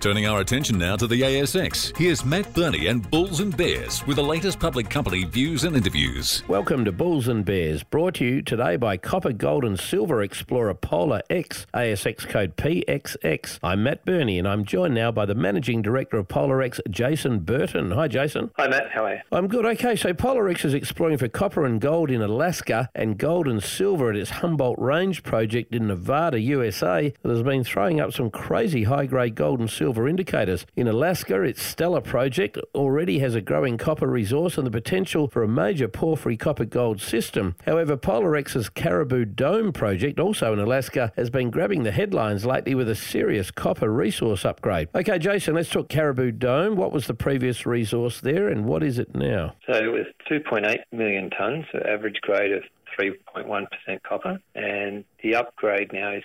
Turning our attention now to the ASX, here's Matt Birney and Bulls and Bears with the latest public company views and interviews. Welcome to Bulls and Bears, brought to you today by Copper, Gold and Silver Explorer PolarX, ASX code PXX. I'm Matt Birney and I'm joined now by the Managing Director of PolarX, Jason Berton. Hi, Jason. Hi, Matt. How are you? I'm good. Okay, so PolarX is exploring for copper and gold in Alaska and gold and silver at its Humboldt Range project in Nevada, USA, that has been throwing up some crazy high grade gold and silver silver indicators. In Alaska, its Stellar project already has a growing copper resource and the potential for a major porphyry copper gold system. However, PolarX's Caribou Dome project, also in Alaska, has been grabbing the headlines lately with a serious copper resource upgrade. Okay, Jason, let's talk Caribou Dome. What was the previous resource there and what is it now? So it was 2.8 million tonnes, so average grade of 3.1% copper, and the upgrade now is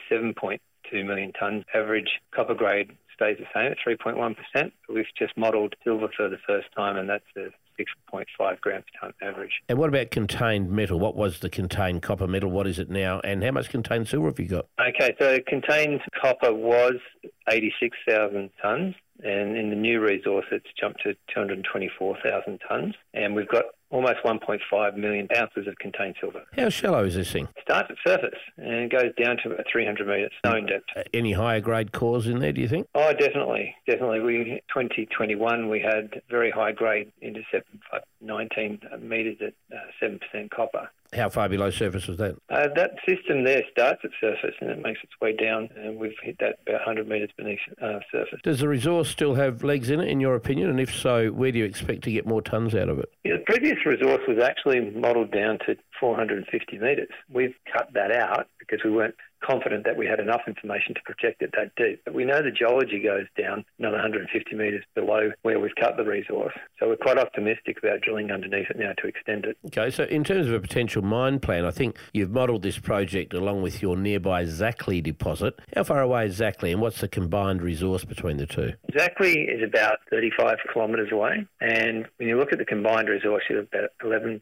7.2 million tonnes, average copper grade stays the same at 3.1%. We've just modelled silver for the first time, and that's a 6.5 gram per tonne average. And what about contained metal? What was the contained copper metal? What is it now? And how much contained silver have you got? Okay, so contained copper was 86,000 tonnes, and in the new resource, it's jumped to 224,000 tonnes. And we've got almost 1.5 million ounces of contained silver. How shallow is this thing? It starts at surface and goes down to about 300 metres known depth. Uh, any higher grade cores in there, do you think? Oh, definitely, definitely. We 2021 we had very high grade intercept, like 19 metres at uh, 7% copper. How far below surface was that? Uh, that system there starts at surface and it makes its way down, and we've hit that about 100 metres beneath uh, surface. Does the resource still have legs in it, in your opinion? And if so, where do you expect to get more tonnes out of it? Previous resource was actually modelled down to 450 metres. We've cut that out because we weren't confident that we had enough information to project it that deep. But we know the geology goes down another 150 metres below where we've cut the resource. So we're quite optimistic about drilling underneath it now to extend it. Okay, so in terms of a potential mine plan, I think you've modelled this project along with your nearby Zackly deposit. How far away is Zackly and what's the combined resource between the two? Zackly is about 35 kilometres away. And when you look at the combined resource, you're about 11.2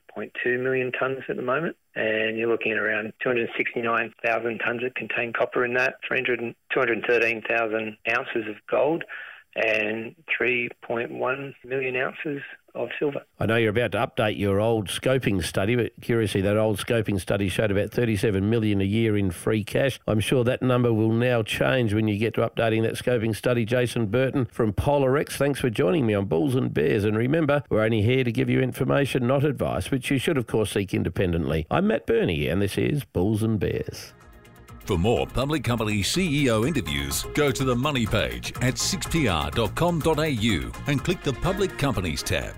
million tonnes at the moment and you're looking at around 269,000 tonnes of contained copper in that, 300, 213,000 ounces of gold, and 3.1 million ounces of silver. I know you're about to update your old scoping study, but curiously, that old scoping study showed about 37 million a year in free cash. I'm sure that number will now change when you get to updating that scoping study. Jason Berton from PolarX, thanks for joining me on Bulls and Bears. And remember, we're only here to give you information, not advice, which you should, of course, seek independently. I'm Matt Birney, and this is Bulls and Bears. For more public company CEO interviews, go to the money page at 6pr.com.au and click the public companies tab.